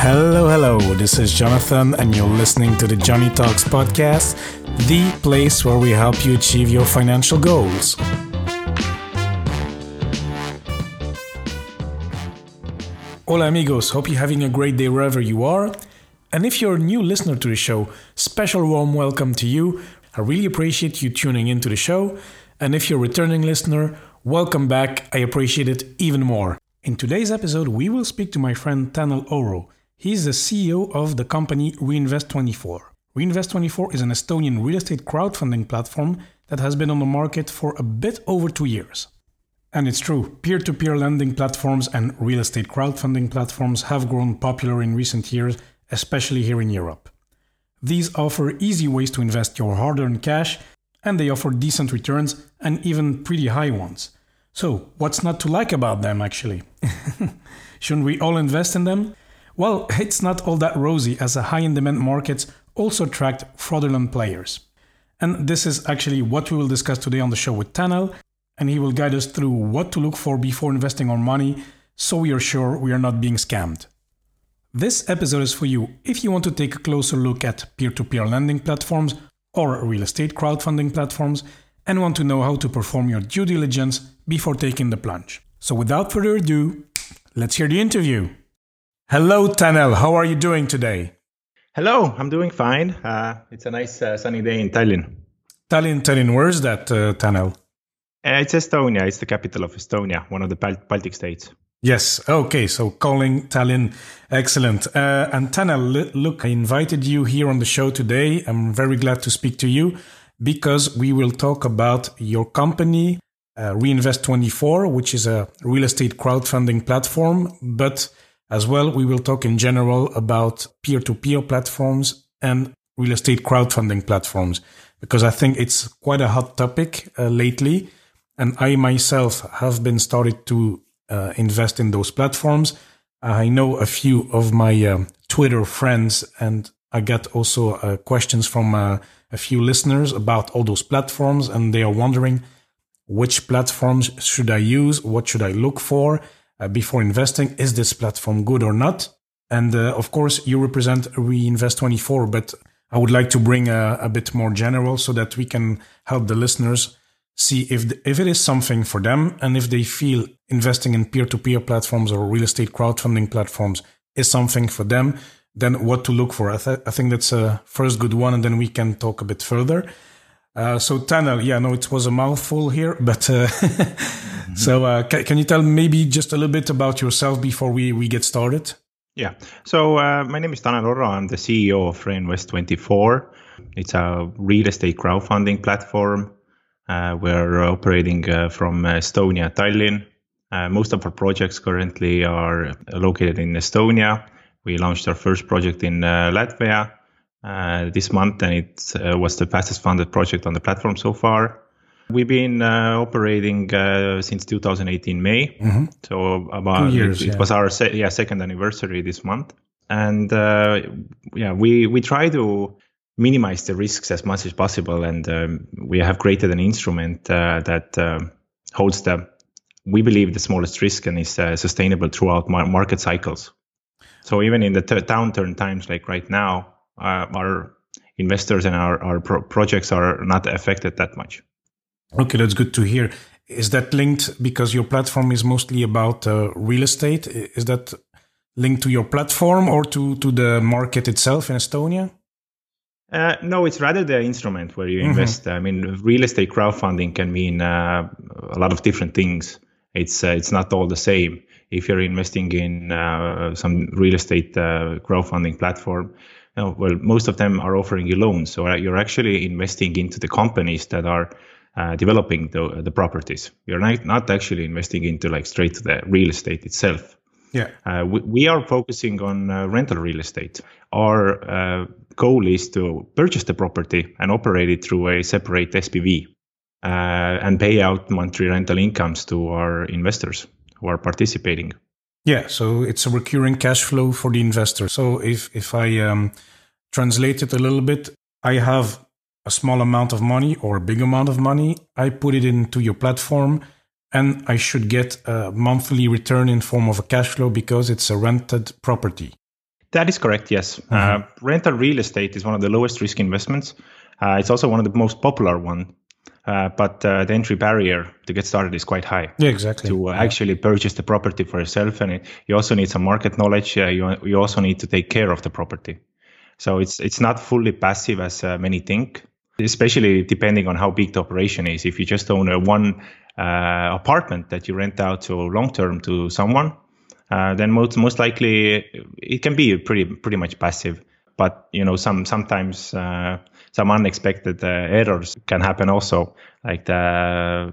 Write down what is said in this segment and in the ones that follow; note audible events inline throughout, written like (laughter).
Hello, hello. This is Jonathan, and you're listening to the Joney Talks podcast, the place where we help you achieve your financial goals. Hola, amigos. Hope you're having a great day wherever you are. And if you're a new listener to the show, special warm welcome to you. I really appreciate you tuning into the show. And if you're a returning listener, welcome back. I appreciate it even more. In today's episode, we will speak to my friend Tanel Orro. He's the CEO of the company Reinvest24. Reinvest24 is an Estonian real estate crowdfunding platform that has been on the market for a bit over two years. And it's true, peer to peer lending platforms and real estate crowdfunding platforms have grown popular in recent years, especially here in Europe. These offer easy ways to invest your hard earned cash, and they offer decent returns and even pretty high ones. So, what's not to like about them actually? (laughs) Shouldn't we all invest in them? Well, it's not all that rosy as the high in demand markets also attract fraudulent players. And this is actually what we will discuss today on the show with Tanel, and he will guide us through what to look for before investing our money so we are sure we are not being scammed. This episode is for you if you want to take a closer look at peer to peer lending platforms or real estate crowdfunding platforms and want to know how to perform your due diligence before taking the plunge. So, without further ado, let's hear the interview. Hello, Tanel. How are you doing today? Hello, I'm doing fine. Uh, it's a nice uh, sunny day in Tallinn. Tallinn, Tallinn. Where's that, uh, Tanel? Uh, it's Estonia. It's the capital of Estonia, one of the Bal- Baltic states. Yes. Okay. So calling Tallinn. Excellent. Uh, and Tanel, look, I invited you here on the show today. I'm very glad to speak to you because we will talk about your company, uh, Reinvest24, which is a real estate crowdfunding platform, but as well, we will talk in general about peer to peer platforms and real estate crowdfunding platforms, because I think it's quite a hot topic uh, lately. And I myself have been started to uh, invest in those platforms. I know a few of my uh, Twitter friends, and I get also uh, questions from uh, a few listeners about all those platforms, and they are wondering which platforms should I use, what should I look for before investing. Is this platform good or not? And uh, of course, you represent Reinvest24, but I would like to bring a, a, bit more general so that we can help the listeners see if the, if it is something for them and if they feel investing in peer-to-peer platforms or real estate crowdfunding platforms is something for them. Then what to look for? I, th- I think that's a first good one, and then we can talk a bit further. Uh, so Tanel, yeah, no, it was a mouthful here, but uh, mm-hmm. (laughs) so uh, can, can, you tell maybe just a little bit about yourself before we, we get started? Yeah. So uh, my name is Tanel Orro. I'm the CEO of Reinvest24. It's a real estate crowdfunding platform. Uh, we're operating from Estonia, Tallinn. most of our projects currently are located in Estonia. We launched our first project in Latvia uh, this month, and it uh, was the fastest funded project on the platform so far. We've been uh, operating uh, since 2018 May, mm-hmm. so about years, it, it yeah. was our se- yeah second anniversary this month, and uh, yeah we we try to minimize the risks as much as possible, and um, we have created an instrument uh, that um, holds the we believe the smallest risk and is sustainable throughout mar- market cycles. So even in the t- downturn times like right now, uh, our investors and our, our pro- projects are not affected that much. Okay, that's good to hear. Is that linked because your platform is mostly about uh, real estate? Is that linked to your platform or to, to the market itself in Estonia? Uh, no, it's rather the instrument where you mm-hmm. invest. I mean, real estate crowdfunding can mean uh, a lot of different things. It's uh, it's not all the same. If you're investing in uh, some real estate uh, crowdfunding platform, no, well, most of them are offering you loans. So uh, you're actually investing into the companies that are uh, developing the, the properties. You're not, not actually investing into like straight to the real estate itself. Yeah. Uh, we, we, are focusing on uh, rental real estate. Our uh, goal is to purchase the property and operate it through a separate SPV uh, and pay out monthly rental incomes to our investors who are participating. Yeah, so it's a recurring cash flow for the investor. So if if I um, translate it a little bit, I have a small amount of money or a big amount of money. I put it into your platform, and I should get a monthly return in form of a cash flow because it's a rented property. That is correct. Yes, mm-hmm. uh, rental real estate is one of the lowest risk investments. Uh, it's also one of the most popular one. Uh, but uh, the entry barrier to get started is quite high. Yeah, exactly. To uh, yeah. actually purchase the property for yourself, and it, you also need some market knowledge. Uh, you you also need to take care of the property. So it's it's not fully passive as uh, many think, especially depending on how big the operation is. If you just own a one apartment that you rent out to long term to someone, then most most likely it can be pretty pretty much passive. But you know, some sometimes some unexpected uh, errors can happen also, like the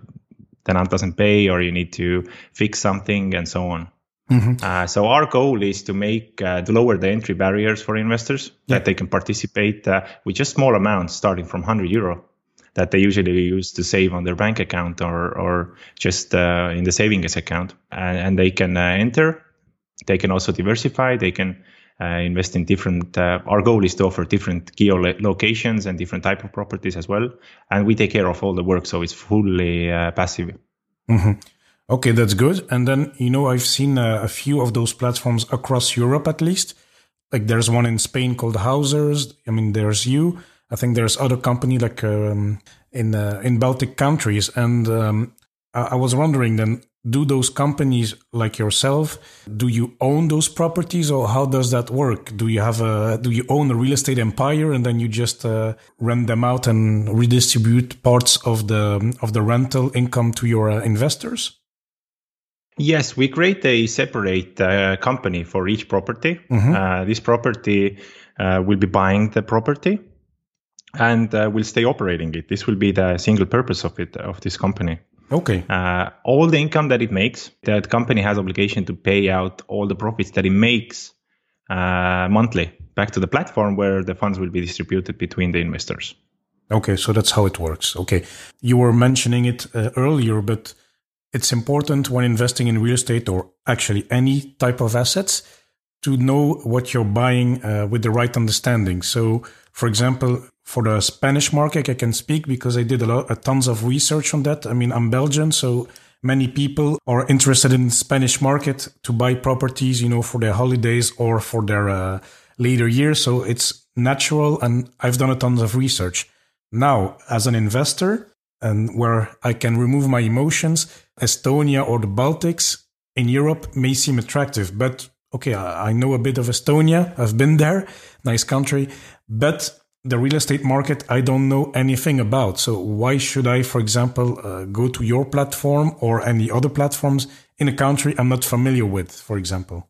tenant doesn't pay or you need to fix something and so on. Mm-hmm. Uh, so our goal is to make uh, to lower the entry barriers for investors yeah. that they can participate uh, with just small amounts starting from 100 euro that they usually use to save on their bank account or or just uh, in the savings account and, and they can uh, enter they can also diversify they can uh, invest in different. Uh, our goal is to offer different geolocations and different type of properties as well, and we take care of all the work, so it's fully uh, passive. Mm-hmm. Okay, that's good. And then you know I've seen uh, a few of those platforms across Europe at least. Like there's one in Spain called Housers. I mean, there's you. I think there's other company like um, in uh, in Baltic countries, and um, I, was wondering then do those companies like yourself do you own those properties or how does that work? Do you have a do you own a real estate empire and then you just uh, rent them out and redistribute parts of the of the rental income to your uh, investors? Yes we create a separate uh, company for each property. Mm-hmm. Uh, this property uh, will be buying the property and uh, will stay operating it. This will be the single purpose of it of this company Okay. Uh, all the income that it makes, that company has obligation to pay out all the profits that it makes uh, monthly back to the platform where the funds will be distributed between the investors. Okay, so that's how it works. Okay, you were mentioning it uh, earlier, but it's important when investing in real estate or actually any type of assets to know what you're buying uh, with the right understanding. So, for example, for the Spanish market, I can speak because I did a lot, a tons of research on that. I mean, I'm Belgian, so many people are interested in Spanish market to buy properties, you know, for their holidays or for their uh, later years. So it's natural, and I've done a tons of research. Now, as an investor, and where I can remove my emotions, Estonia or the Baltics in Europe may seem attractive, but okay, I know a bit of Estonia. I've been there, nice country, but the real estate market I don't know anything about. So why should I, for example, uh, go to your platform or any other platforms in a country I'm not familiar with, for example?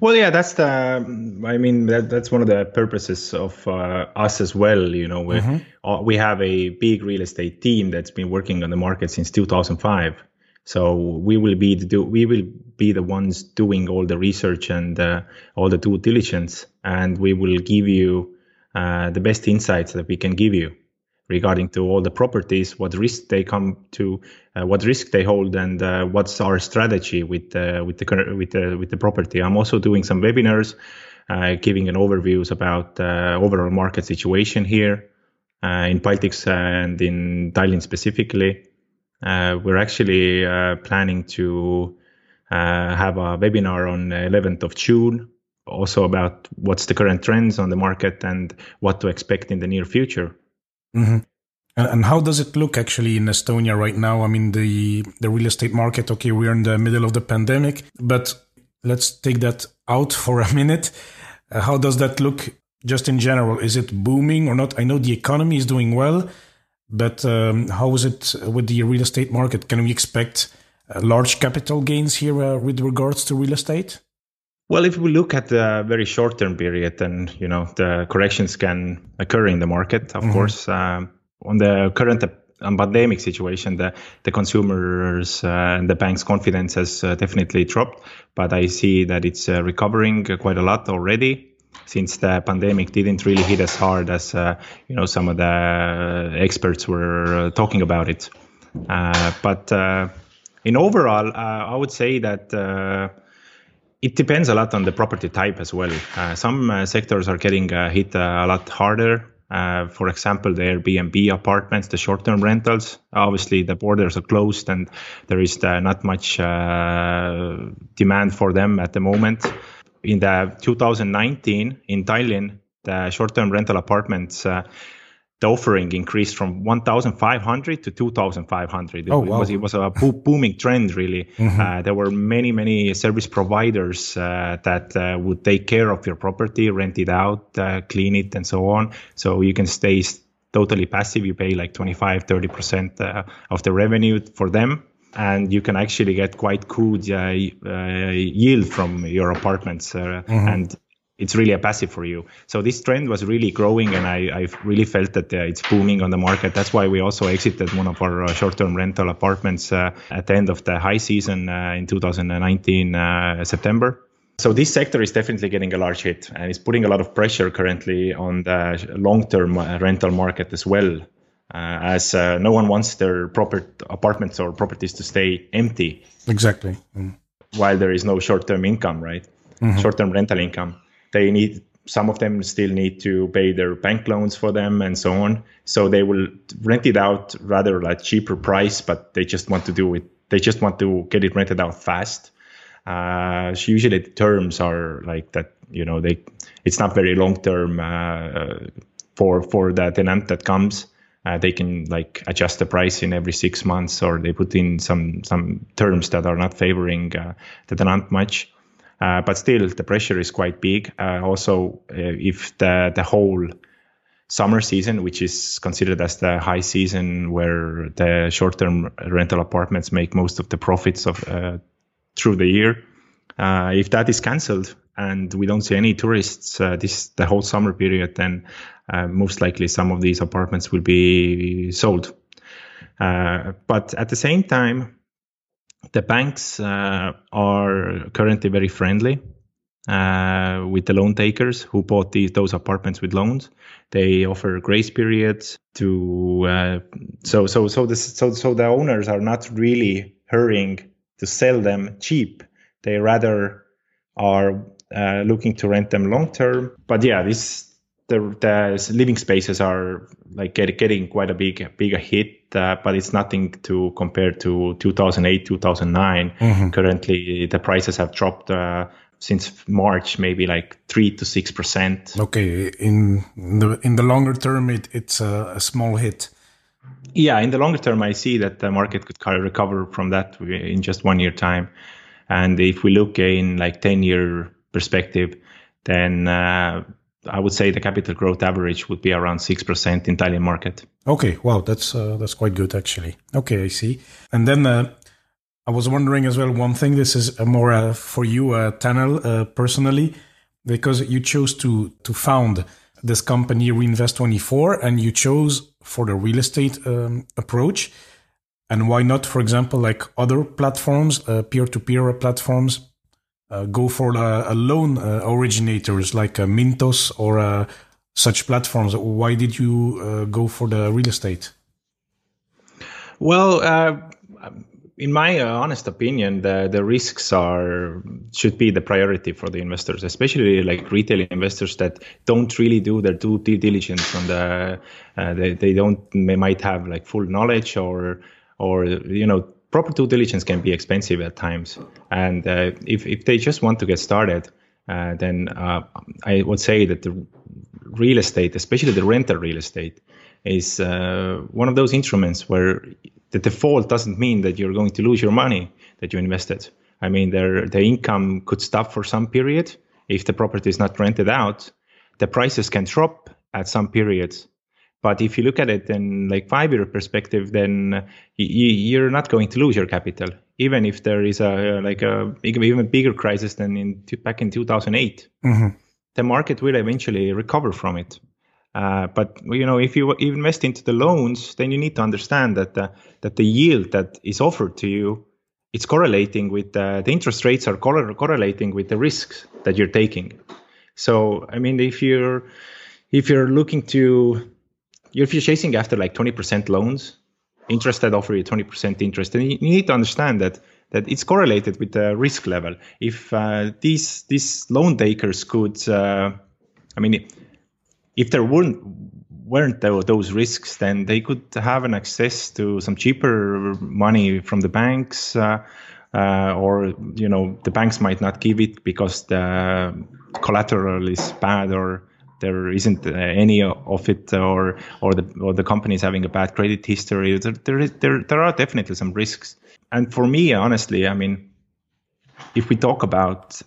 Well, yeah, that's the. I mean, that, that's one of the purposes of uh, us as well. You know, we mm-hmm. uh, we have a big real estate team that's been working on the market since 2005. So we will be the do, we will be the ones doing all the research and uh, all the due diligence, and we will give you uh, the best insights that we can give you regarding to all the properties, what risk they come to, uh, what risk they hold, and uh, what's our strategy with uh, with the with the with the property. I'm also doing some webinars, uh, giving an overviews about uh, overall market situation here in Baltics and in Tallinn specifically. we're actually planning to have a webinar on 11th of June also about what's the current trends on the market and what to expect in the near future. Mm-hmm. And, and how does it look actually in Estonia right now? I mean, the the real estate market. Okay, we're in the middle of the pandemic, but let's take that out for a minute. Uh, how does that look just in general? Is it booming or not? I know the economy is doing well, but um, how is it with the real estate market? Can we expect uh, large capital gains here uh, with regards to real estate? Well, if we look at the very short term period, then you know the corrections can occur in the market. Of mm-hmm. course, um, on the current um, pandemic situation, the the consumers uh, and the bank's confidence has uh, definitely dropped. But I see that it's uh, recovering quite a lot already since the pandemic didn't really hit as hard as uh, you know some of the experts were uh, talking about it. Uh, but in overall, I would say that it depends a lot on the property type as well. Uh, some uh, sectors are getting uh, hit uh, a lot harder. Uh, for example, the Airbnb apartments, the short-term rentals. Obviously, the borders are closed, and there is uh, not much demand for them at the moment. in the 2019 in Tallinn, the short-term rental apartments the offering increased from 1,500 to 2,500. Oh, it, wow. was, it was a bo- booming trend, really. Mm-hmm. Uh, there were many, many service providers uh, that uh, would take care of your property, rent it out, uh, clean it, and so on. So you can stay totally passive. You pay like 25, 30% uh, of the revenue for them. And you can actually get quite good uh, uh, yield from your apartments. Uh, And it's really a passive for you. So this trend was really growing, and I, I really felt that uh, it's booming on the market. That's why we also exited one of our uh, short-term rental apartments uh, at the end of the high season uh, in 2019 uh, September. So this sector is definitely getting a large hit, and it's putting a lot of pressure currently on the long-term uh, rental market as well. Uh, as uh, no one wants their proper apartments or properties to stay empty Exactly. Mm. while there is no short-term income, right? Short-term rental income. They need some of them still need to pay their bank loans for them and so on. So they will rent it out rather like cheaper price, but they just want to do it. They just want to get it rented out fast. Uh, so usually the terms are like that. You know, they it's not very long-term uh, for for the tenant that comes. Uh, they can like adjust the price in every six months, or they put in some some terms that are not favoring uh, the tenant much. Uh, but still, the pressure is quite big. Uh, also, uh, if the the whole summer season, which is considered as the high season where the short-term rental apartments make most of the profits of uh, through the year, uh, if that is cancelled and we don't see any tourists this the whole summer period, then most likely some of these apartments will be sold. But at the same time, the banks uh, are currently very friendly uh, with the loan takers who bought these those apartments with loans. They offer grace periods to uh, so so so the so so the owners are not really hurrying to sell them cheap. They rather are uh, looking to rent them long term. But yeah, this the the living spaces are like get, getting quite a big big hit, uh, but it's nothing to compare to 2008 2009. Currently, the prices have dropped. Uh, since March, maybe like three to six percent. Okay. In the in the longer term, it, it's a, a small hit. Yeah, in the longer term, I see that the market could kind of recover from that in just one year time. And if we look in like ten year perspective, then uh, I would say the capital growth average would be around six percent in Tallinn market. Okay. Wow. That's uh, that's quite good actually. Okay, I see. And then uh, I was wondering as well. One thing. This is uh, more uh, for you, uh, Tanel, uh, personally, because you chose to to found this company Reinvest24, and you chose for the real estate um, approach. And why not, for example, like other platforms, uh, peer-to-peer platforms, uh, go for a, a loan uh, originators like uh, Mintos or uh, such platforms? Why did you go for the real estate? Well, in my honest opinion, the the risks are should be the priority for the investors, especially like retail investors that don't really do their due due diligence on the. Uh, they they don't they might have like full knowledge or or you know proper due diligence can be expensive at times, and uh, if if they just want to get started, uh, then uh, I would say that the real estate, especially the rental real estate, is uh, one of those instruments where the default doesn't mean that you're going to lose your money that you invested. I mean, their the income could stop for some period if the property is not rented out. The prices can drop at some periods, but if you look at it in like five year perspective, then you, are not going to lose your capital, even if there is a like a even bigger crisis than in back in 2008. Mm-hmm. The market will eventually recover from it. Uh, but you know, if you invest into the loans, then you need to understand that the, that the yield that is offered to you, it's correlating with the, the interest rates are correlating with the risks that you're taking. So, I mean, if you're if you're looking to if you're chasing after like 20% loans, interest that offer you 20% interest, then you need to understand that that it's correlated with the risk level. If uh, these these loan takers could, uh, I mean if there weren't weren't those risks, then they could have an access to some cheaper money from the banks, uh, uh, or you know the banks might not give it because the collateral is bad or there isn't uh, any of it or or the or the company is having a bad credit history. There there, is, there there are definitely some risks. And for me honestly i mean if we talk about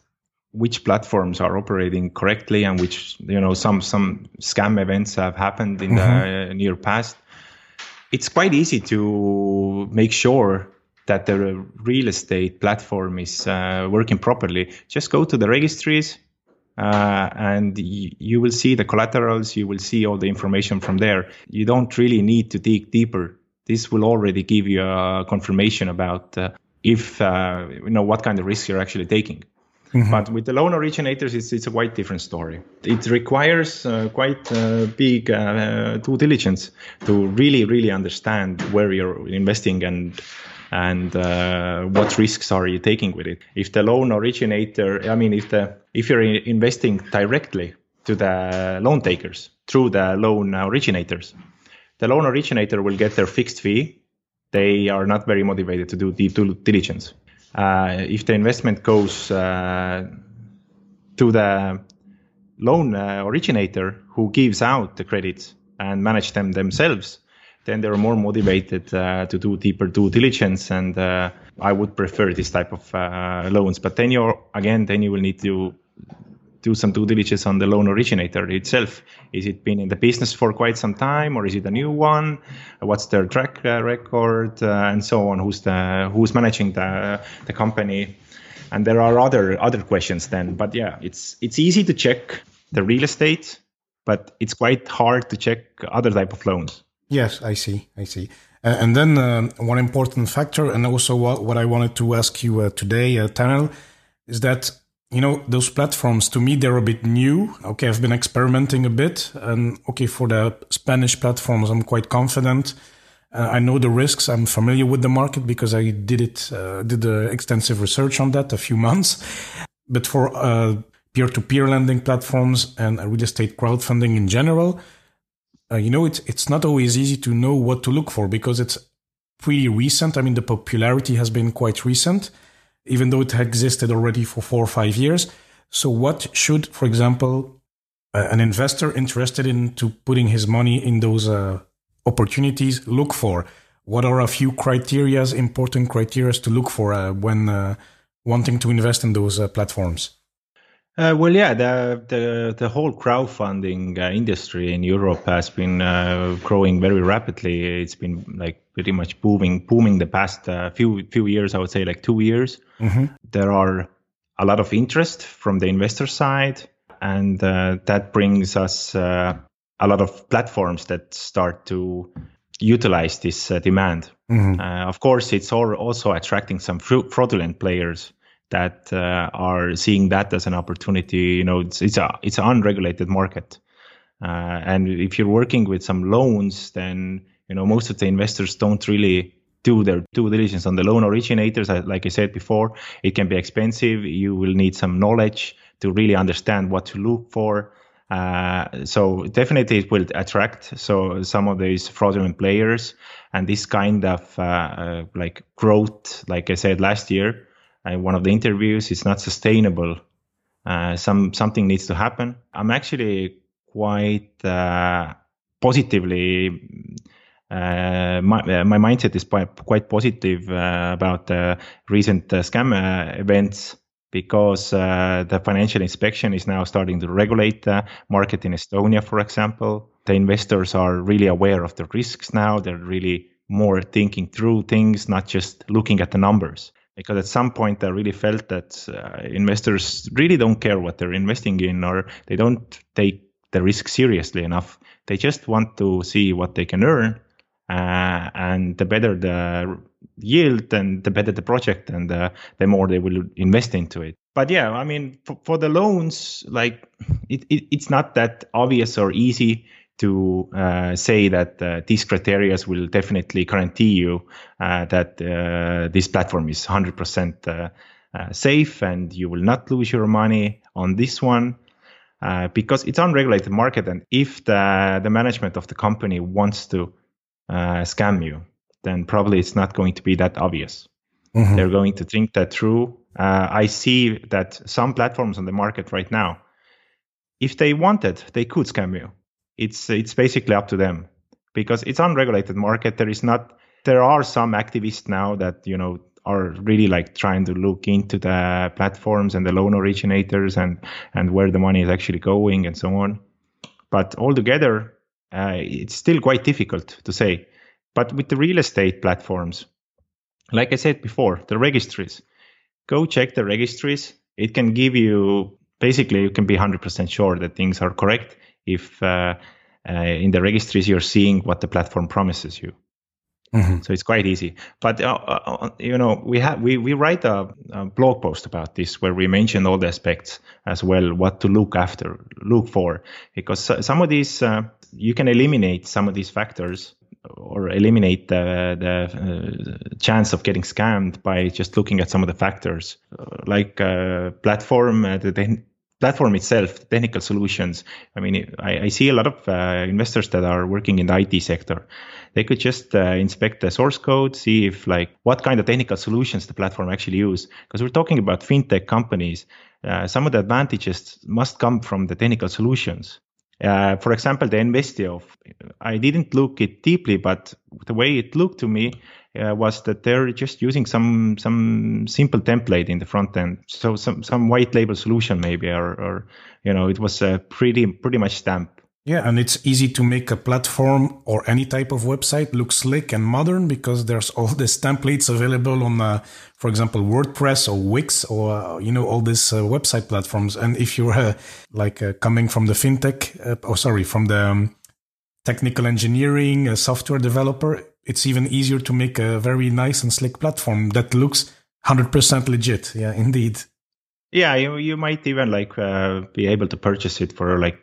which platforms are operating correctly and which you know some some scam events have happened in mm-hmm. the near past it's quite easy to make sure that the real estate platform is uh, working properly. Just go to the registries uh, and y- you will see the collaterals you will see all the information from there you don't really need to dig deeper this will already give you a confirmation about uh, if uh, you know what kind of risk you're actually taking Mm-hmm. But with the loan originators, it's, it's a quite different story. It requires uh, quite uh, big uh, due diligence to really, really understand where you're investing and and uh, what risks are you taking with it. If the loan originator, I mean, if the if you're investing directly to the loan takers through the loan originators, the loan originator will get their fixed fee. They are not very motivated to do deep due diligence uh, if the investment goes uh, to the loan uh, originator who gives out the credits and manage them themselves, then they're more motivated uh, to do deeper due diligence. And uh, I would prefer this type of uh, loans. But then you again, then you will need to do some due diligence on the loan originator itself. Is it been in the business for quite some time, or is it a new one? What's their track uh, record, uh, and so on? Who's the who's managing the the company? And there are other other questions then. But yeah, it's it's easy to check the real estate, but it's quite hard to check other type of loans. Yes, I see. I see. Uh, and then uh, one important factor, and also what, what I wanted to ask you uh, today, uh, Tanel, is that you know those platforms to me they're a bit new okay i've been experimenting a bit and okay for the spanish platforms i'm quite confident uh, i know the risks i'm familiar with the market because i did it uh, did extensive research on that a few (laughs) months but for peer-to-peer lending platforms and real estate crowdfunding in general uh, you know it's it's not always easy to know what to look for because it's pretty recent i mean the popularity has been quite recent even though it existed already for four or five years. So, what should, for example, uh, an investor interested into putting his money in those uh, opportunities look for? What are a few criterias, important criterias to look for uh, when uh, wanting to invest in those uh, platforms? Uh, well, yeah, the the the whole crowdfunding uh, industry in Europe has been uh, growing very rapidly. It's been like pretty much booming booming the past uh, few few years. I would say like two years. Mm-hmm. There are a lot of interest from the investor side, and uh, that brings us uh, a lot of platforms that start to utilize this demand. Mm-hmm. of course, it's all also attracting some fraudulent players that uh, are seeing that as an opportunity. You know, it's it's a it's an unregulated market, uh, and if you're working with some loans, then you know most of the investors don't really do their due diligence on the loan originators. Like I said before, it can be expensive. You will need some knowledge to really understand what to look for. Uh, so definitely it will attract so some of these fraudulent players and this kind of uh, uh, like growth, like I said last year, in one of the interviews. It's not sustainable. Uh, some something needs to happen. I'm actually quite uh, positively. Uh, my, uh, my mindset is quite, positive uh, about recent uh, scam events because the financial inspection is now starting to regulate the market in Estonia, for example. The investors are really aware of the risks now. They're really more thinking through things, not just looking at the numbers because at some point I really felt that uh, investors really don't care what they're investing in or they don't take the risk seriously enough. They just want to see what they can earn. Uh, and the better the yield and the better the project and uh, the more they will invest into it. But yeah, I mean, for, for the loans, like it, it, it's not that obvious or easy to uh, say that uh, these criteria will definitely guarantee you uh, that uh, this platform is 100% uh, uh, safe and you will not lose your money on this one because it's unregulated market and if the, the management of the company wants to scam you then probably it's not going to be that obvious Mm-hmm. They're going to think that through. Uh, I see that some platforms on the market right now, if they wanted, they could scam you. It's it's basically up to them because it's unregulated market. There is not. There are some activists now that you know are really like trying to look into the platforms and the loan originators and and where the money is actually going and so on. But altogether, uh, it's still quite difficult to say. But with the real estate platforms, like I said before, the registries, go check the registries. It can give you basically you can be 100% sure that things are correct if uh, uh, in the registries you're seeing what the platform promises you. Mm-hmm. So it's quite easy. But uh, uh, uh, you know, we have we we write a, a, blog post about this where we mention all the aspects as well, what to look after, look for, because some of these uh, you can eliminate some of these factors or eliminate the, the uh, chance of getting scammed by just looking at some of the factors like uh, platform the platform itself, technical solutions. I mean, I, I see a lot of uh, investors that are working in the IT sector. They could just uh, inspect the source code, see if like what kind of technical solutions the platform actually use. Because we're talking about fintech companies. Uh, some of the advantages must come from the technical solutions. Uh, for example, the Envestio, I didn't look it deeply, but the way it looked to me uh, was that they're just using some some simple template in the front end, so some some white label solution maybe, or, or you know, it was a pretty pretty much stamp. Yeah, and it's easy to make a platform or any type of website look slick and modern because there's all (laughs) these templates available on, uh, for example, WordPress or Wix or uh, you know all these uh, website platforms. And if you're uh, like uh, coming from the fintech, uh, oh sorry, from the um, technical engineering, software developer, it's even easier to make a very nice and slick platform that looks 100% legit. Yeah, (laughs) indeed. Yeah, you, you might even like uh, be able to purchase it for like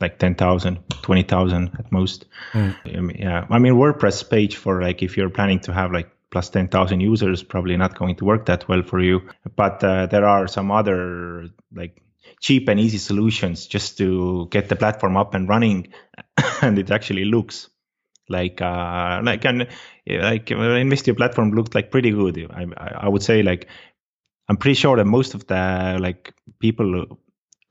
like 10,000, 20,000 at most. Mm. Mean, yeah, I mean WordPress page for like if you're planning to have like plus 10,000 users probably not going to work that well for you. But uh, there are some other like cheap and easy solutions just to get the platform up and running (coughs) and it actually looks like uh like an like Envestio platform looked like pretty good. I, I would say like i'm pretty sure that most of the like people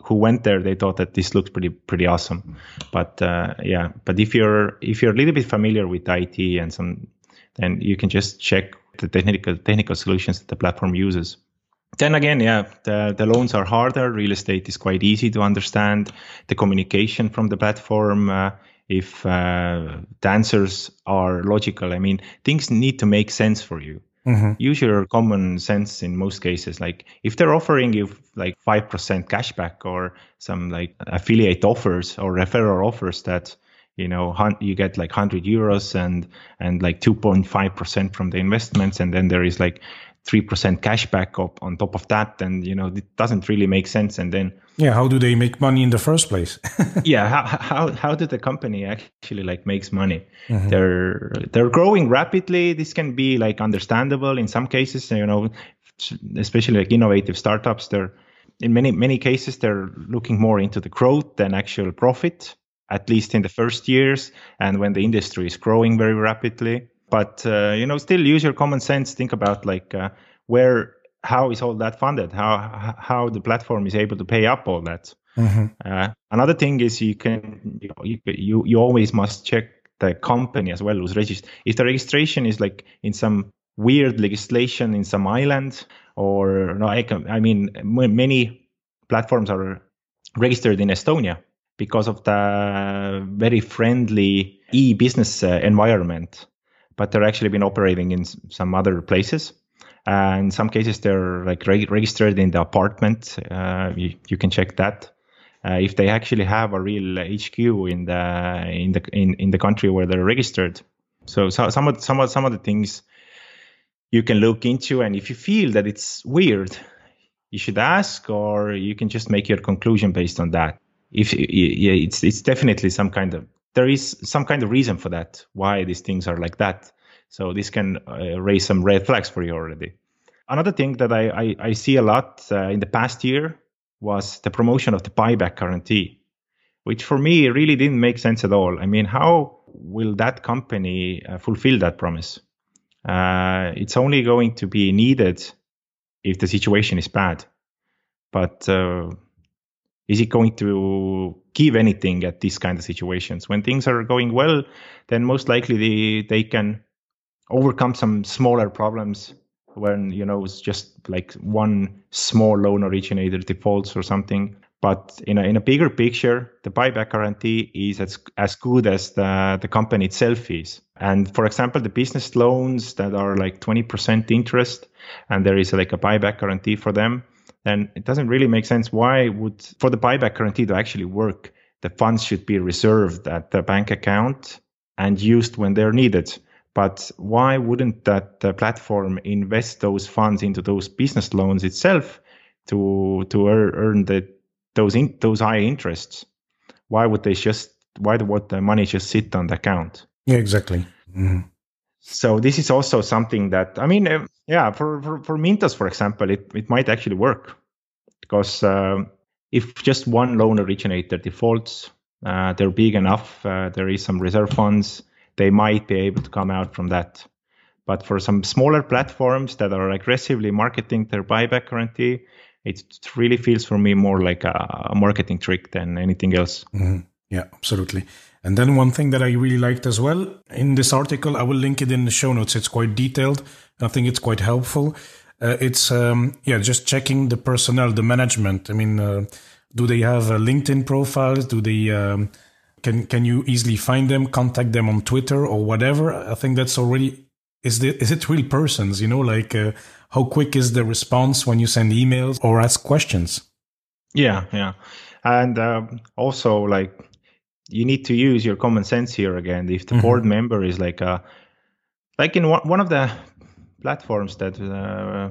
who went there they thought that this looks pretty pretty awesome. But uh, yeah. But if you're if you're a little bit familiar with it and some then you can just check the technical technical solutions that the platform uses. Then again yeah the, the loans are harder. Real estate is quite easy to understand. The communication from the platform uh, if uh, the answers are logical. I mean, things need to make sense for you. Mm-hmm. Use your common sense in most cases. Like if they're offering you like five percent cashback or some like affiliate offers or referral offers that you know you get like 100 euros and and like 2.5 percent from the investments and then there is like 3% cashback up on top of that and you know it doesn't really make sense. And then yeah how do they make money in the first place? (laughs) Yeah how, how how did the company actually like makes money? Mm-hmm. they're they're growing rapidly. This can be like understandable in some cases you know especially like innovative startups. They're in many many cases they're looking more into the growth than actual profit at least in the first years. And when the industry is growing very rapidly but uh, you know still use your common sense. Think about like uh, where how is all that funded? How how the platform is able to pay up all that. Mm-hmm. uh, another thing is you can you, you you always must check the company as well who's registered. If the registration is like in some weird legislation in some island or no i can i mean many platforms are registered in estonia because of the very friendly e-business uh, environment but they're actually been operating in some other places. Uh, in some cases, they're like re- registered in the apartment. Uh, you, you, can check that. Uh, if they actually have a real HQ in the in the in, in the country where they're registered. So, so some of some of some of the things you can look into, and if you feel that it's weird, you should ask, or you can just make your conclusion based on that. If yeah, it's it's definitely some kind of there is some kind of reason for that, why these things are like that. So this can uh, raise some red flags for you already. Another thing that I, I, I see a lot uh, in the past year was the promotion of the buyback guarantee, which for me really didn't make sense at all. I mean, how will that company uh, fulfill that promise? Uh, it's only going to be needed if the situation is bad. But uh, is it going to give anything at these kind of situations? When things are going well, then most likely they, they can overcome some smaller problems when you know it's just like one small loan originator defaults or something. But in a in a bigger picture, the buyback guarantee is as as good as the the company itself is. And for example, the business loans that are like 20% interest, and there is like a buyback guarantee for them, then it doesn't really make sense. Why would for the buyback guarantee to actually work, the funds should be reserved at the bank account and used when they're needed. But why wouldn't that platform invest those funds into those business loans itself to to earn the those in, those high interests? Why would they just why would the money just sit on the account? Yeah, exactly. Mm-hmm. So this is also something that I mean, uh, yeah, for for, for Mintos, for example, it, it might actually work because uh, if just one loan originator defaults, uh, they're big enough. Uh, there is some reserve funds. They might be able to come out from that. But for some smaller platforms that are aggressively marketing their buyback guarantee, it really feels for me more like a marketing trick than anything else. Mm-hmm. Yeah, absolutely. And then one thing that I really liked as well in this article, I will link it in the show notes. It's quite detailed. I think it's quite helpful. Uh, it's um, yeah, just checking the personnel, the management. I mean, uh, do they have a LinkedIn profiles? Do they um, can can you easily find them, contact them on Twitter or whatever? I think that's already is the is it real persons? You know, like uh, how quick is the response when you send emails or ask questions? Yeah, yeah, and um, also like you need to use your common sense here again. If the mm-hmm. board member is like a like in one, one of the platforms that uh,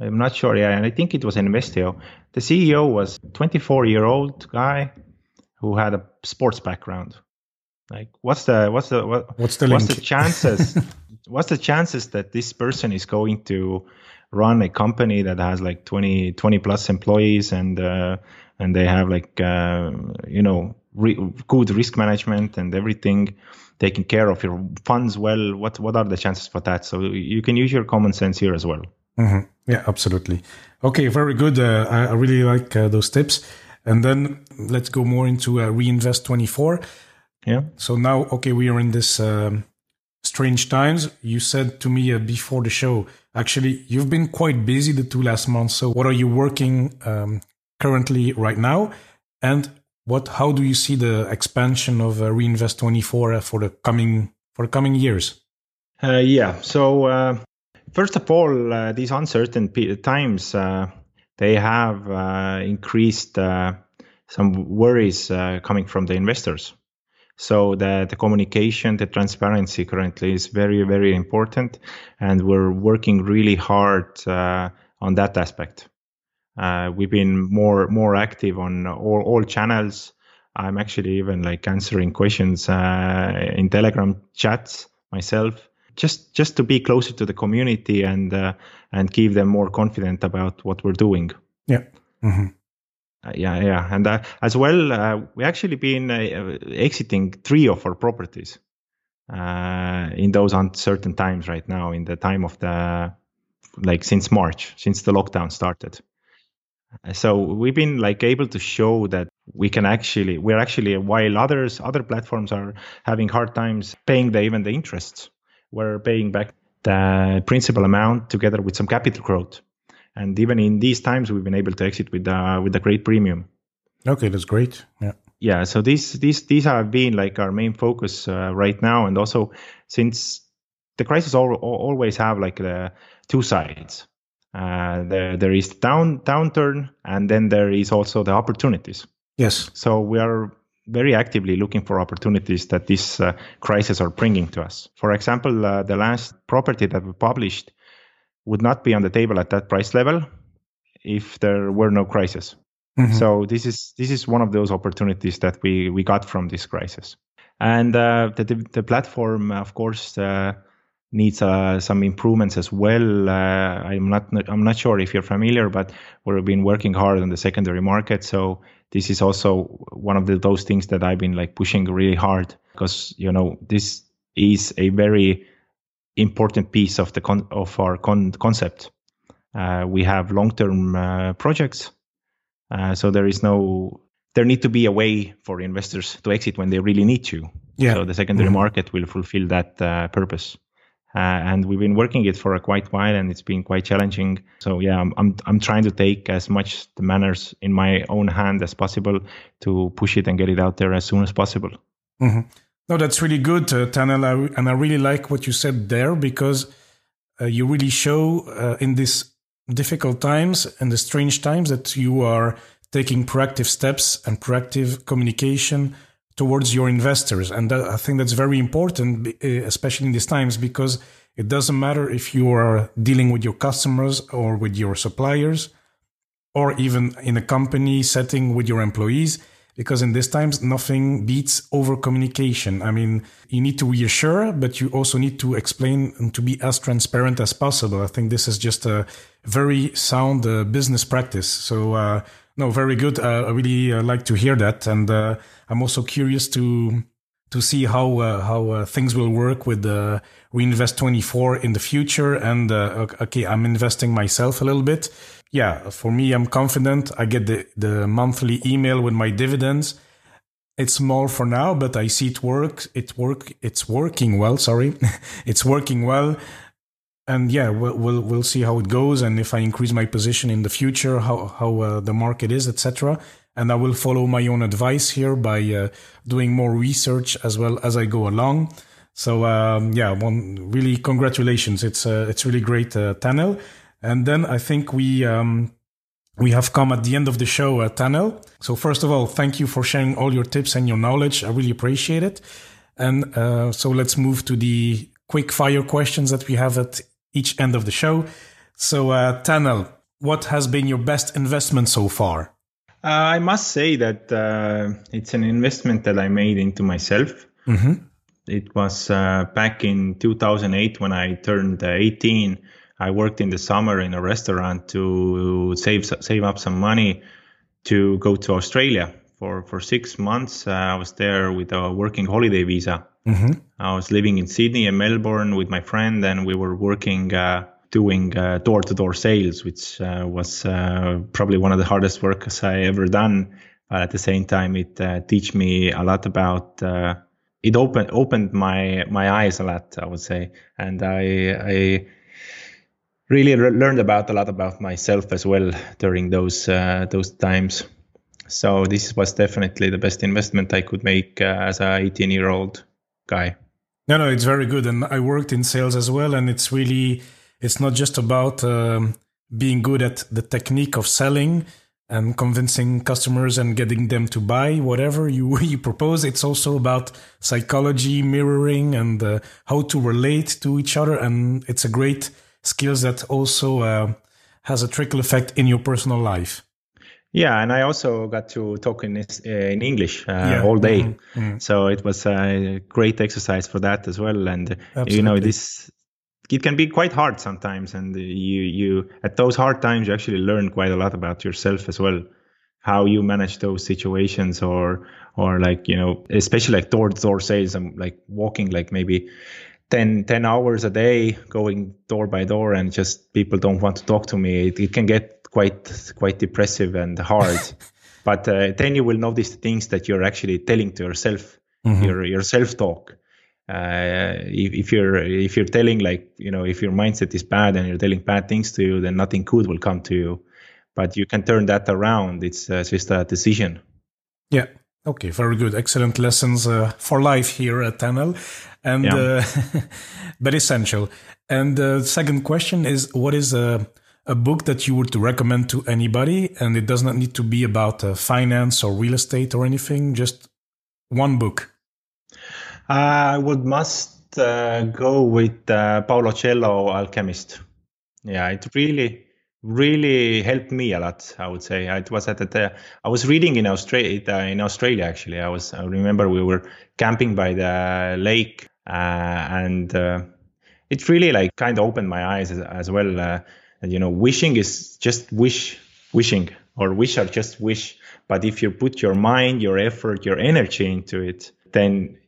I'm not sure. Yeah, and I think it was Envestio. The CEO was 24 year old guy who had a sports background. Like, what's the what's the what, what's the what's the chances? (laughs) what's the chances that this person is going to run a company that has like 20 20 plus employees and uh, and they have like uh, you know re- good risk management and everything taking care of your funds well what what are the chances for that? So you can use your common sense here as well. Mm-hmm. yeah absolutely. Okay very good. Uh, I, I, really like uh, those tips. And then let's go more into uh, reinvest 24 yeah. So now okay we are in this um, strange times. You said to me uh, before the show actually you've been quite busy the two last months. So what are you working um, currently right now and what how do you see the expansion of uh, reinvest 24 uh, for the coming for the coming years uh, yeah so uh, first of all uh, these uncertain times they have increased some worries coming from the investors. So the, the communication, the transparency currently is very, very important. And we're working really hard uh, on that aspect. Uh, we've been more, more active on all, all channels. I'm actually even like answering questions uh, in Telegram chats myself just just to be closer to the community and uh, and give them more confident about what we're doing. Yeah. Mm-hmm. Uh, yeah, yeah, and uh, as well, uh, we actually been uh, exiting three of our properties uh, in those uncertain times right now. In the time of the like since March, since the lockdown started. So we've been like able to show that we can actually we're actually while others other platforms are having hard times paying the even the interests we're paying back the principal amount together with some capital growth. And even in these times, we've been able to exit with uh, with a great premium. Okay, that's great. Yeah. Yeah. So these these these have been like our main focus uh, right now, and also since the crisis all, always have like the two sides. Uh, there there is down downturn, and then there is also the opportunities. Yes. So we are very actively looking for opportunities that this uh, crisis are bringing to us. For example, uh, the last property that we published would not be on the table at that price level if there were no crisis. Mm-hmm. So this is this is one of those opportunities that we we got from this crisis. And uh, the, the, the platform, of course, uh, needs uh, some improvements as well. Uh, I'm not I'm not sure if you're familiar, but we've been working hard on the secondary market. So this is also one of the, those things that I've been like pushing really hard because you know this is a very important piece of the con- of our con- concept. Uh, we have long-term uh, projects, uh, so there is no there need to be a way for investors to exit when they really need to. Yeah. So the secondary mm-hmm. market will fulfill that uh, purpose. Uh, and we've been working it for a quite while, and it's been quite challenging. So yeah, I'm I'm, I'm trying to take as much the manners in my own hand as possible to push it and get it out there as soon as possible. Mm-hmm. No, that's really good, uh, Tanel, and I really like what you said there because uh, you really show uh, in these difficult times and the strange times that you are taking proactive steps and proactive communication towards your investors. And that, I think that's very important, eh, especially in these times, because it doesn't matter if you are dealing with your customers or with your suppliers, or even in a company setting with your employees, because in these times, nothing beats over communication. I mean, you need to reassure, but you also need to explain and to be as transparent as possible. I think this is just a very sound uh, business practice. So, uh, no, very good. Uh, I really uh, like to hear that, and uh, I'm also curious to to see how uh, how uh, things will work with the Reinvest 24 in the future. And uh, okay, I'm investing myself a little bit. Yeah, for me, I'm confident. I get the the monthly email with my dividends. It's small for now, but I see it work. It work. It's working well. Sorry, (laughs) it's working well and yeah, we'll, we'll, we'll see how it goes, and if I increase my position in the future, how how uh, the market is, etc. And I will follow my own advice here by uh, doing more research as well as I go along. So um, yeah, one really congratulations. It's uh, it's really great, uh, Tanel. And then I think we um, we have come at the end of the show, uh, Tanel. So first of all, thank you for sharing all your tips and your knowledge. I really appreciate it. And uh, so let's move to the quick fire questions that we have at each end of the show. So, uh, Tanel, what has been your best investment so far? Uh, I must say that uh, it's an investment that I made into myself. Mm-hmm. It was uh, back in 2008 when I turned uh, 18. I worked in the summer in a restaurant to save save up some money to go to Australia for for six months. Uh, I was there with a working holiday visa, Mm-hmm. I was living in Sydney and Melbourne with my friend, and we were working uh, doing door to door sales, which uh, was uh, probably one of the hardest works I ever done. But at the same time, it uh, teach me a lot about. Uh, it opened opened my my eyes a lot, I would say, and I I really re- learned about a lot about myself as well during those uh, those times. So this was definitely the best investment I could make as a 18 year old guy. No, no, it's very good. And I worked in sales as well. And it's really, it's not just about um, being good at the technique of selling and convincing customers and getting them to buy whatever you, (laughs) you propose. It's also about psychology, mirroring, and uh, how to relate to each other. And it's a great skills that also uh, has a trickle effect in your personal life. Yeah, and I also got to talk in uh, in English uh, yeah. all day, mm-hmm. mm-hmm. so it was a great exercise for that as well. And Absolutely. you know, this it can be quite hard sometimes, and you you at those hard times you actually learn quite a lot about yourself as well, how you manage those situations, or or like you know, especially like door to door sales. I'm like walking like maybe 10, 10 hours a day going door by door and just people don't want to talk to me it, it can get quite quite depressive and hard. (laughs) but uh, then you will notice the things that you're actually telling to yourself, mm-hmm. your your self talk. Uh, if, if, you're if you're telling like you know if your mindset is bad and you're telling bad things to you, then nothing good will come to you. But you can turn that around. It's uh, just a decision. Yeah. Okay. Very good. Excellent lessons uh, for life here at Tanel, and yeah. Uh, (laughs) but essential. And the second question is, what is a uh, a book that you would recommend to anybody, and it does not need to be about uh, finance or real estate or anything. Just one book. I would must uh, go with uh, Paulo Coelho, Alchemist. Yeah, it really, really helped me a lot. I would say it was at the. I was reading in Australia. Uh, in Australia, actually, I was. I remember we were camping by the lake, uh, and uh, it really like kind of opened my eyes as, as well and you know, wishing is just wish, wishing, or wish are just wish. But if you put your mind, your effort, your energy into it, then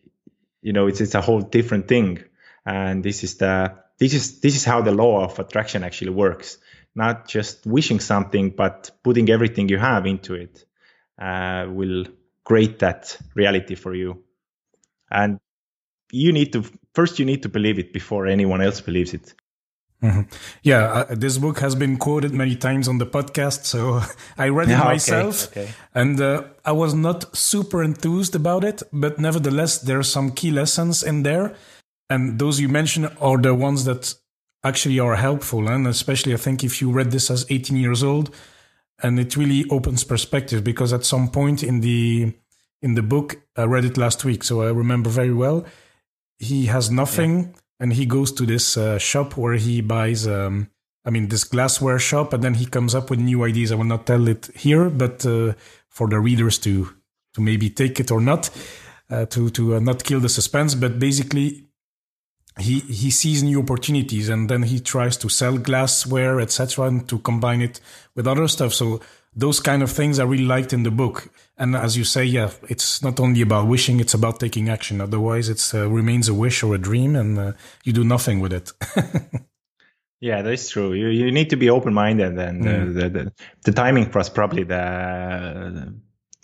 you know it's it's a whole different thing. And this is the this is this is how the law of attraction actually works. Not just wishing something, but putting everything you have into it uh, will create that reality for you. And you need to first you need to believe it before anyone else believes it. Mm-hmm. Yeah, uh, this book has been quoted many times on the podcast, so (laughs) I read it yeah, myself, okay, okay. and uh, I was not super enthused about it, but nevertheless, there are some key lessons in there, and those you mentioned are the ones that actually are helpful, and especially I think if you read this as 18 years old, and it really opens perspective because at some point in the in the book, I read it last week, so I remember very well. He has nothing. Yeah and he goes to this uh, shop where he buys um, i mean this glassware shop and then he comes up with new ideas. I will not tell it here but uh, for the readers to to maybe take it or not uh, to to uh, not kill the suspense. But basically he he sees new opportunities and then he tries to sell glassware etc and to combine it with other stuff. So those kind of things I really liked in the book. And as you say, yeah, it's not only about wishing; it's about taking action. Otherwise, it uh, remains a wish or a dream, and uh, you do nothing with it. (laughs) yeah, that's true. You you need to be open minded, and mm. the, the, the timing was probably the,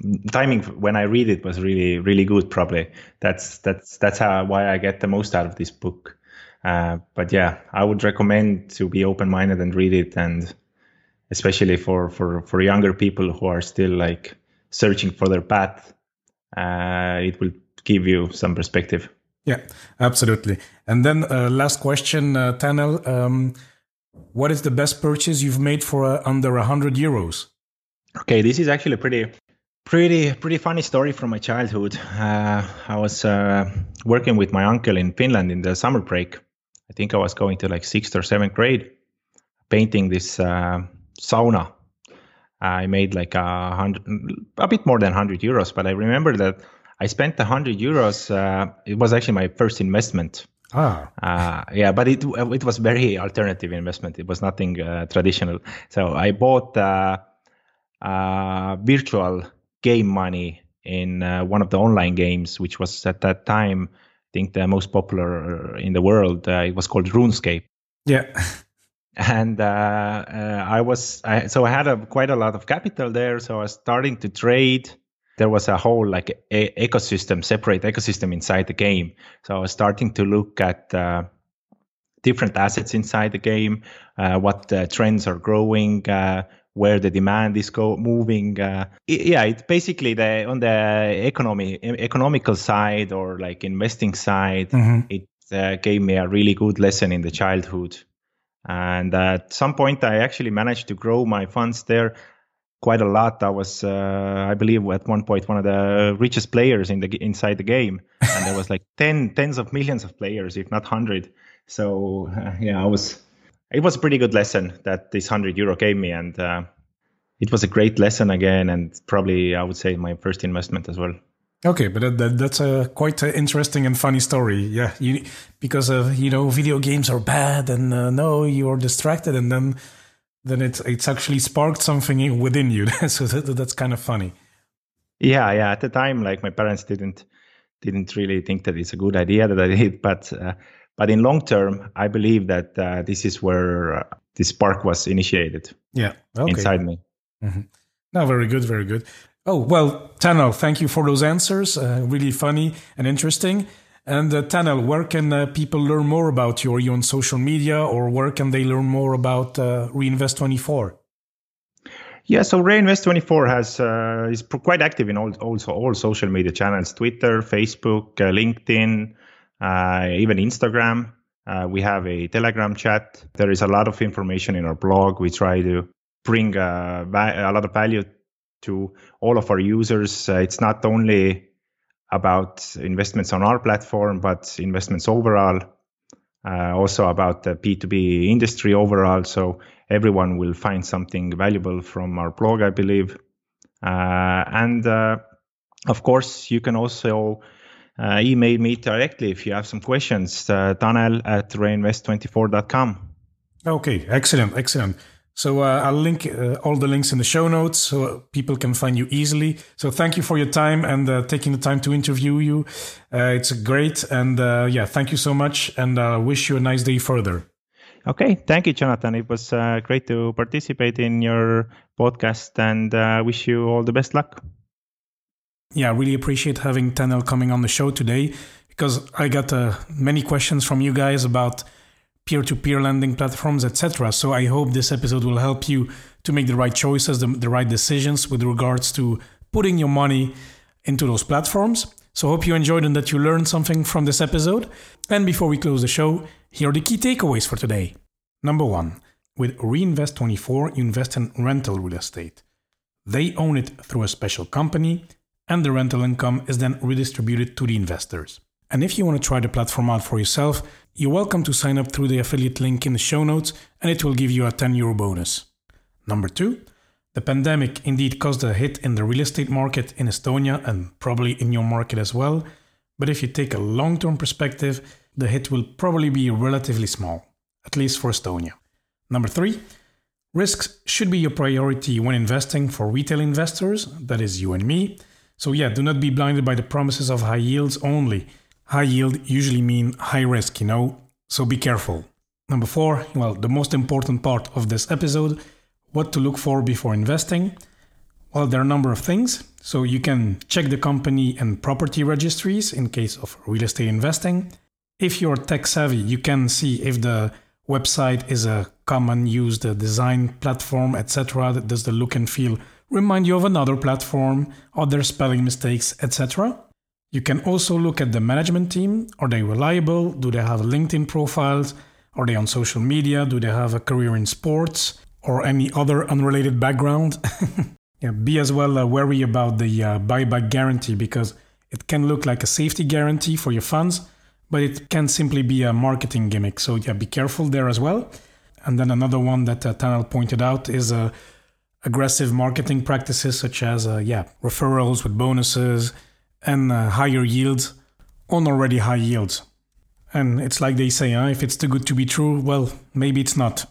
the timing when I read it was really really good. Probably that's that's that's how why I get the most out of this book. Uh, but yeah, I would recommend to be open minded and read it and especially for for for younger people who are still like searching for their path uh, it will give you some perspective. Yeah absolutely. And then uh, last question uh, tanel um, what is the best purchase you've made for uh, under 100 euros? Okay this is actually a pretty pretty pretty funny story from my childhood. Uh, i was uh, working with my uncle in finland in the summer break. I think i was going to like sixth or seventh grade painting this uh, sauna. I made like a hundred, a bit more than hundred euros, but I remember that I spent a hundred euros. Uh, it was actually my first investment. Ah. Uh, yeah, but it it was very alternative investment. It was nothing uh, traditional. So I bought uh, uh, virtual game money in uh, one of the online games, which was at that time, I think, the most popular in the world. it was called RuneScape. Yeah. (laughs) and uh, uh, I was I, so I had a, quite a lot of capital there. So I was starting to trade. There was a whole like a- ecosystem, separate ecosystem inside the game. So I was starting to look at uh, different assets inside the game, uh, what trends are growing, uh, where the demand is go moving. Uh, yeah, it's basically the on the economy economical side or like investing side. Mm-hmm. It gave me a really good lesson in the childhood and at some point, I actually managed to grow my funds there quite a lot. I was, uh, I believe, at one point one of the richest players in the inside the game, and there was like (laughs) ten, tens of millions of players, if not hundred. So uh, yeah, I was. It was a pretty good lesson that this hundred euro gave me, and uh, it was a great lesson again, and probably I would say my first investment as well. Okay, but that, that, that's a quite a interesting and funny story. Yeah, you, because of you know video games are bad, and uh, no, you're distracted, and then then it's it's actually sparked something within you. (laughs) so that, that's kind of funny. Yeah, yeah. At the time, like my parents didn't didn't really think that it's a good idea that I did, but uh, but in long term, I believe that uh, this is where uh, this spark was initiated. Yeah, okay. inside me. Mm-hmm. No, very good, very good. Oh, well, Tanel, thank you for those answers. Uh, really funny and interesting. And uh, Tanel, where can uh, people learn more about you? Are you on social media or where can they learn more about uh, Reinvest24? Yeah, so Reinvest24 has uh, is quite active in all also all social media channels: Twitter, Facebook, uh, LinkedIn, uh, even Instagram. Uh, we have a Telegram chat. There is a lot of information in our blog. We try to bring uh, a lot of value to all of our users. Uh, it's not only about investments on our platform, but investments overall, uh, also about the P2B industry overall. So everyone will find something valuable from our blog, I believe. Uh, and uh, of course, you can also uh, email me directly if you have some questions, uh, Tanel at reinvest24.com. Okay, excellent, excellent. So uh, I'll link uh, all the links in the show notes so people can find you easily. So thank you for your time and uh, taking the time to interview you. Uh, it's great. And uh, yeah, thank you so much. And I wish you a nice day further. Okay. Thank you, Jonathan. It was uh, great to participate in your podcast and wish you all the best luck. Yeah, I really appreciate having Tanel coming on the show today because I got many questions from you guys about peer-to-peer lending platforms, etc. So I hope this episode will help you to make the right choices, the, the right decisions with regards to putting your money into those platforms. So hope you enjoyed and that you learned something from this episode. And before we close the show, here are the key takeaways for today. Number one, with Reinvest24, you invest in rental real estate. They own it through a special company, and the rental income is then redistributed to the investors. And if you want to try the platform out for yourself, you're welcome to sign up through the affiliate link in the show notes and it will give you a 10 euro bonus. Number two, the pandemic indeed caused a hit in the real estate market in Estonia and probably in your market as well. But if you take a long term perspective, the hit will probably be relatively small, at least for Estonia. Number three, risks should be your priority when investing for retail investors, that is you and me. So, yeah, do not be blinded by the promises of high yields only. High yield usually mean high risk, you know, so be careful. Number four, well, the most important part of this episode what to look for before investing. Well, there are a number of things. So you can check the company and property registries in case of real estate investing. If you're tech savvy, you can see if the website is a common used design platform, etc. Does the look and feel remind you of another platform, other spelling mistakes, etc. You can also look at the management team. Are they reliable? Do they have LinkedIn profiles? Are they on social media? Do they have a career in sports or any other unrelated background? (laughs) yeah, be as well uh, wary about the uh, buyback guarantee because it can look like a safety guarantee for your funds, but it can simply be a marketing gimmick. So yeah, be careful there as well. And then another one that uh, Tanel pointed out is uh, aggressive marketing practices such as uh, yeah referrals with bonuses and uh, higher yields on already high yields. And it's like they say, if it's too good to be true, well, maybe it's not.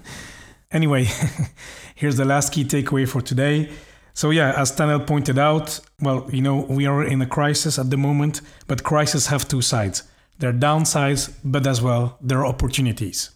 (laughs) anyway, (laughs) here's the last key takeaway for today. So, yeah, as Tanel pointed out, well, you know, we are in a crisis at the moment, but crises have two sides. There are downsides, but as well, there are opportunities.